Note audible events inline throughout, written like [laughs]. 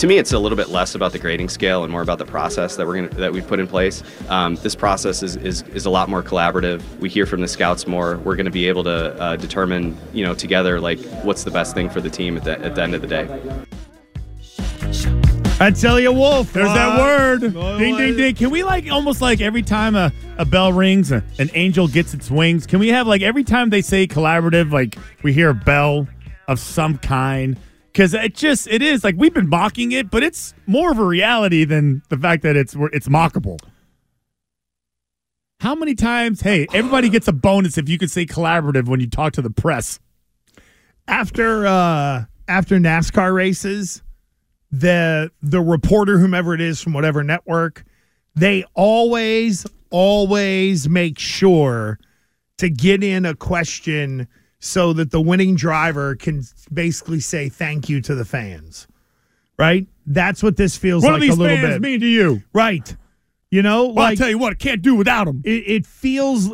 To me, it's a little bit less about the grading scale and more about the process that we're gonna, that we've put in place. Um, this process is, is, is a lot more collaborative. We hear from the scouts more. We're going to be able to uh, determine, you know, together like what's the best thing for the team at the, at the end of the day. That's Eliot Wolf. There's that word. Ding, ding, ding. Can we like almost like every time a, a bell rings, a, an angel gets its wings? Can we have like every time they say collaborative, like we hear a bell of some kind? Because it just it is like we've been mocking it, but it's more of a reality than the fact that it's it's mockable. How many times? Hey, everybody gets a bonus if you could say collaborative when you talk to the press. After uh after NASCAR races, the the reporter, whomever it is from whatever network, they always, always make sure to get in a question so that the winning driver can basically say thank you to the fans. Right? That's what this feels What like do these a little fans bit. mean to you? Right. You know, Well, like I tell you what, I can't do without them. it, it feels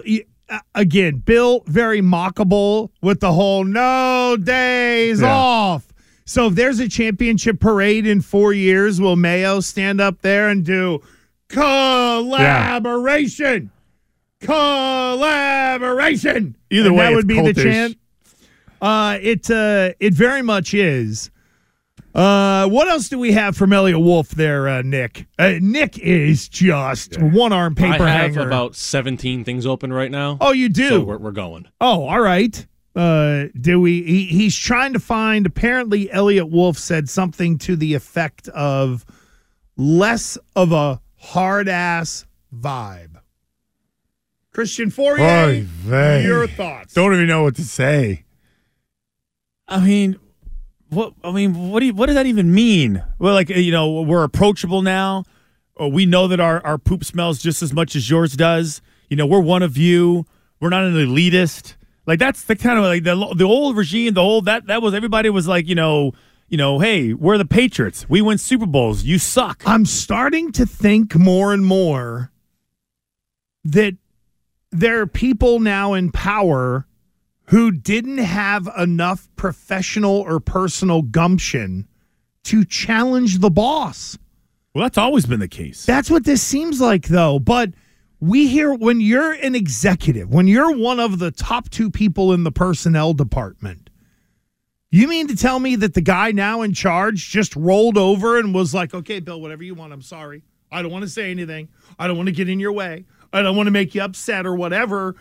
uh, again, Bill very mockable with the whole no days Yeah. off. So if there's a championship parade in four years, will Mayo stand up there and do collaboration? Collaboration. Either And way, that it's would be the cultish. chant. Uh, it uh, it very much is. Uh, what else do we have from Eliot Wolf there, uh, Nick? Uh, Nick is just one arm paper I have hanger. about 17 things open right now. oh, you do. So we're, we're going. Oh, all right. Uh, do we? He, he's trying to find. Apparently, Eliot Wolf said something to the effect of less of a hard ass vibe. Christian Fauria, Oy vey. your thoughts? Don't even know what to say. I mean, what? I mean, what do you, what does that even mean? Well, like you know, we're approachable now. Or we know that our our poop smells just as much as yours does. You know, we're one of you. We're not an elitist. Like that's the kind of like the the old regime. The old that that was everybody was like you know you know hey we're the Patriots. We win Super Bowls. You suck. I'm starting to think more and more that there are people now in power who didn't have enough professional or personal gumption to challenge the boss. Well, that's always been the case. That's what this seems like, though. But we hear when you're an executive, when you're one of the top two people in the personnel department, you mean to tell me that the guy now in charge just rolled over and was like, okay, Bill, whatever you want, I'm sorry. I don't want to say anything. I don't want to get in your way. I don't want to make you upset or whatever.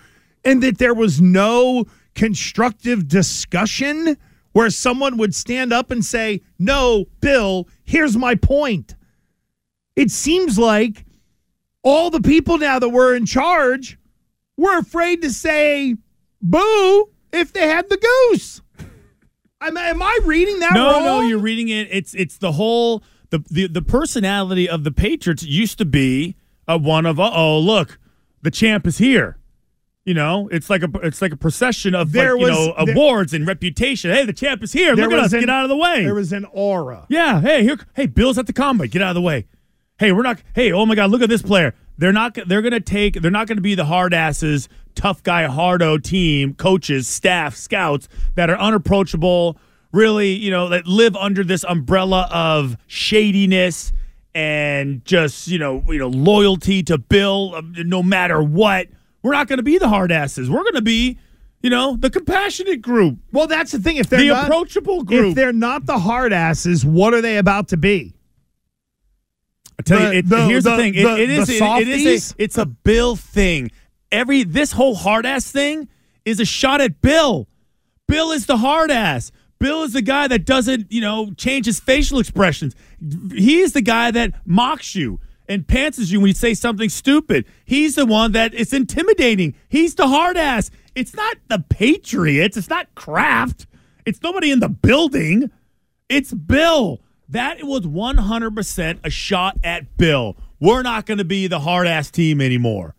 And that there was no constructive discussion where someone would stand up and say, no, Bill, here's my point. It seems like all the people now that were in charge were afraid to say boo if they had the goose. Am, am I reading that no, wrong? no, you're reading it. It's it's the whole the the, the personality of the Patriots used to be a one of oh look the champ is here. You know, it's like a it's like a procession of There like, you was- know there- awards and reputation. Hey, the champ is here. Look at us. an- Get out of the way. There was an aura. yeah. Hey, here. Hey, Bill's at the combine. Get out of the way. Hey, we're not. Hey, oh my God, look at this player. They're not. They're gonna take. They're not gonna be the hard asses, tough guy, hardo team, coaches, staff, scouts that are unapproachable. Really, you know, that live under this umbrella of shadiness and just you know, you know, loyalty to Bill, um, no matter what. We're not going to be the hard asses. We're going to be, you know, the compassionate group, Well, that's the thing. If they're the not, approachable group. if they're not the hard asses, what are they about to be? I tell The- you, it, the- here's the, the- thing. It, it is. it- it is a. It's a Bill thing. Every this whole hard ass thing is a shot at Bill. Bill is the hard ass. Bill is the guy that doesn't, you know, change his facial expressions. He is the guy that mocks you and pantses you when you say something stupid. He's the one that is intimidating. He's the hard ass. It's not the Patriots. It's not Kraft. It's nobody in the building. It's Bill. That was 100% a shot at Bill. We're not going to be the hard ass team anymore.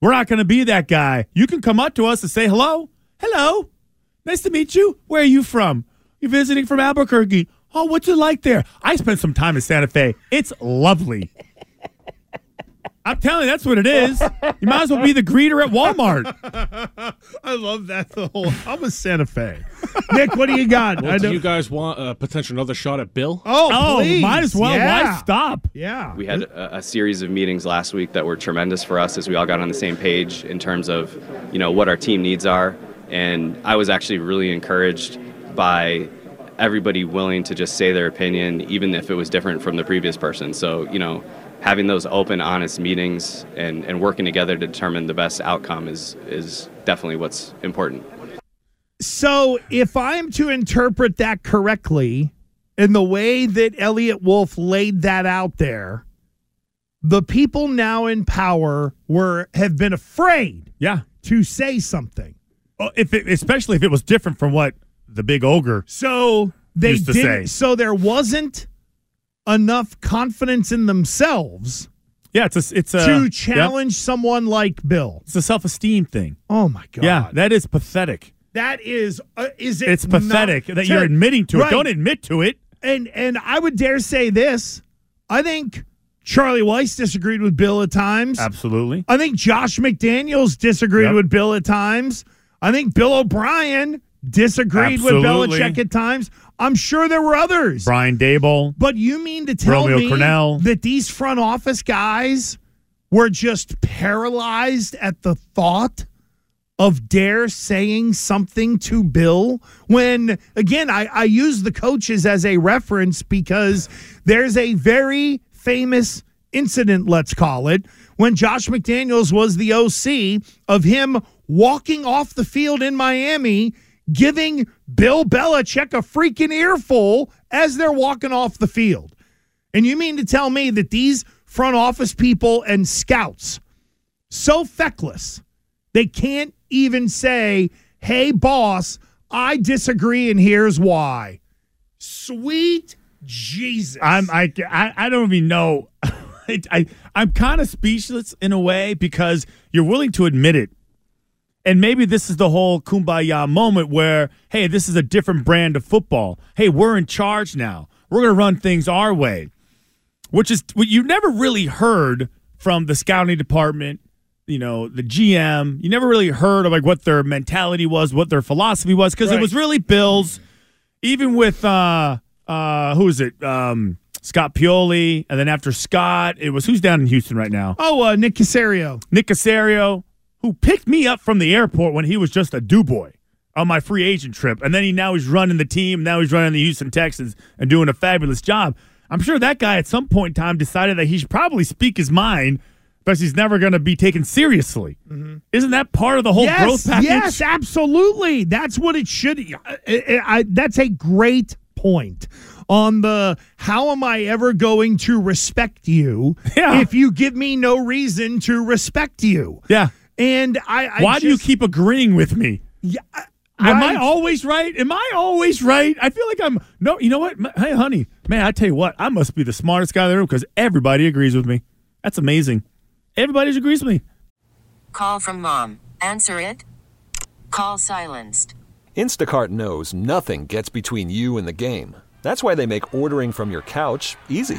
We're not going to be that guy. You can come up to us and say hello. Hello. Nice to meet you. Where are you from? You're visiting from Albuquerque. Oh, what's it like there? I spent some time in Santa Fe. It's lovely. I'm telling you, that's what it is. You might as well be the greeter at Walmart. [laughs] I love that. The whole I'm a Santa Fe. Nick, what do you got? Well, I do know- you guys want uh, a potential another shot at Bill? oh, Oh, please. might as well. Yeah. Why stop? Yeah. We had a, a series of meetings last week that were tremendous for us as we all got on the same page in terms of, you know, what our team needs are. And I was actually really encouraged by everybody willing to just say their opinion, even if it was different from the previous person. So, you know, having those open, honest meetings and, and working together to determine the best outcome is, is definitely what's important. So, if I'm to interpret that correctly, in the way that Eliot Wolf laid that out there, the people now in power were have been afraid Yeah. to say something. Oh, if it, especially if it was different from what the big ogre. So they didn't. say. So there wasn't enough confidence in themselves Yeah, it's a it's a to challenge someone like Bill. It's a self esteem thing. Oh my god! Yeah, that is pathetic. that is. Uh, is it? It's pathetic that you're admitting to it. Don't admit to it. and and I would dare say this. I think Charlie Weis disagreed with Bill at times. Absolutely. I think Josh McDaniels disagreed Yep. with Bill at times. I think Bill O'Brien disagreed with Absolutely. Belichick at times. I'm sure there were others. Brian Daboll. But you mean to tell Romeo me Crennel. that these front office guys were just paralyzed at the thought of Dare saying something to Bill? When, again, I, I use the coaches as a reference because there's a very famous incident, let's call it, when Josh McDaniels was the OC of him walking off the field in Miami, giving Bill Belichick a freaking earful as they're walking off the field. And you mean to tell me that these front office people and scouts so feckless they can't even say, "Hey boss, I disagree and here's why." Sweet Jesus. I'm I I, I don't even know. [laughs] I, I I'm kind of speechless in a way because you're willing to admit it. And maybe this is the whole kumbaya moment where, hey, this is a different brand of football. Hey, we're in charge now. We're going to run things our way, which is what you never really heard from the scouting department, you know, the GM. You never really heard of like what their mentality was, what their philosophy was, because it was really Bills. Even with uh uh who is it? Um Scott Pioli, and then after Scott, it was who's down in Houston right now? oh, uh, Nick Caserio. Nick Caserio, who picked me up from the airport when he was just a do boy on my free agent trip, and then he now he's running the team. Now he's running the Houston Texans and doing a fabulous job. I'm sure that guy at some point in time decided that he should probably speak his mind, but he's never going to be taken seriously. Mm-hmm. Isn't that part of the whole yes, growth package? Yes, absolutely. That's what it should. I, I, I- that's a great point on the how am I ever going to respect you [laughs] Yeah. if you give me no reason to respect you? Yeah. And I, I Why do you keep agreeing with me? Yeah, I- Am right. I always right? Am I always right? I feel like I'm no. You know what? Hey, honey, man, I tell you what, I must be the smartest guy in the room because everybody agrees with me. That's amazing. Everybody agrees with me. Call from mom. Answer it. Call silenced. Instacart knows nothing gets between you and the game. That's why they make ordering from your couch easy.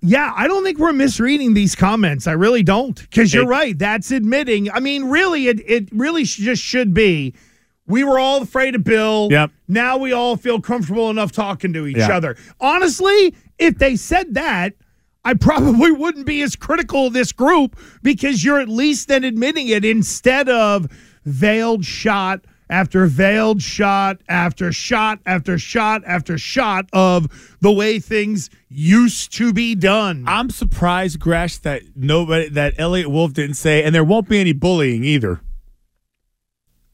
Yeah, I don't think we're misreading these comments. I really don't. Because you're It- right. That's admitting. I mean, really, it, it really sh- just should be. We were all afraid of Bill. Yep. Now we all feel comfortable enough talking to each Yeah. other. Honestly, if they said that, I probably [laughs] wouldn't be as critical of this group because you're at least then admitting it instead of veiled shot after veiled shot after shot after shot after shot of the way things used to be done. I'm surprised, Gresh, that nobody that Eliot Wolf didn't say, and there won't be any bullying either.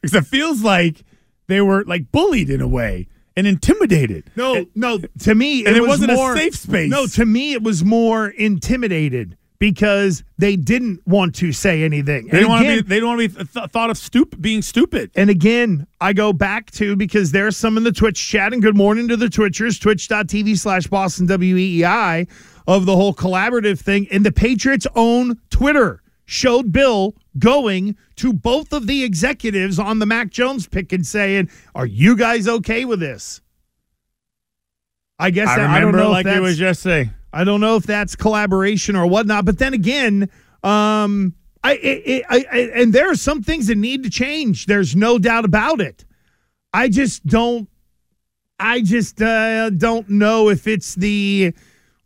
Because it feels like they were like bullied in a way and intimidated. No, no. To me, and it was wasn't a safe space. No, to me, it was more intimidated because they didn't want to say anything. They And don't want to be. They don't want to be th- thought of stup- being stupid. And again, I go back to because there's some in the Twitch chat, and good morning to the Twitchers, twitch.tv slash Boston WEEI of the whole collaborative thing. And the Patriots' own Twitter showed Bill going to both of the executives on the Mac Jones pick and saying, Are you guys okay with this? I guess I that- remember don't know like it was yesterday. I don't know if that's collaboration or whatnot. But then again, um, I, I, I, I and there are some things that need to change. There's no doubt about it. I just don't. I just uh, don't know if it's the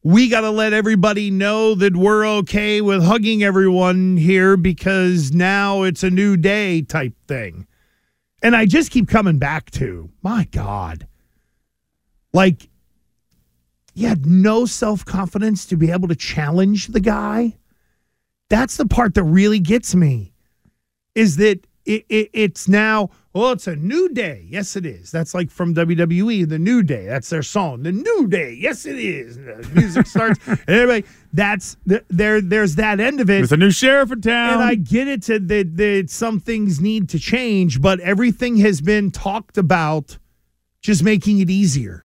we got to let everybody know that we're okay with hugging everyone here because now it's a new day type thing. And I just keep coming back to my God, like you had no self confidence to be able to challenge the guy. That's the part that really gets me. Is that it, it, it's now, well, it's a new day. Yes, it is. That's like from WWE, the new day. That's their song, the new day. Yes, it is. The music [laughs] starts. and everybody, that's the, there. There's that end of it. There's a new sheriff in town. And I get it to that that some things need to change, but everything has been talked about, just making it easier.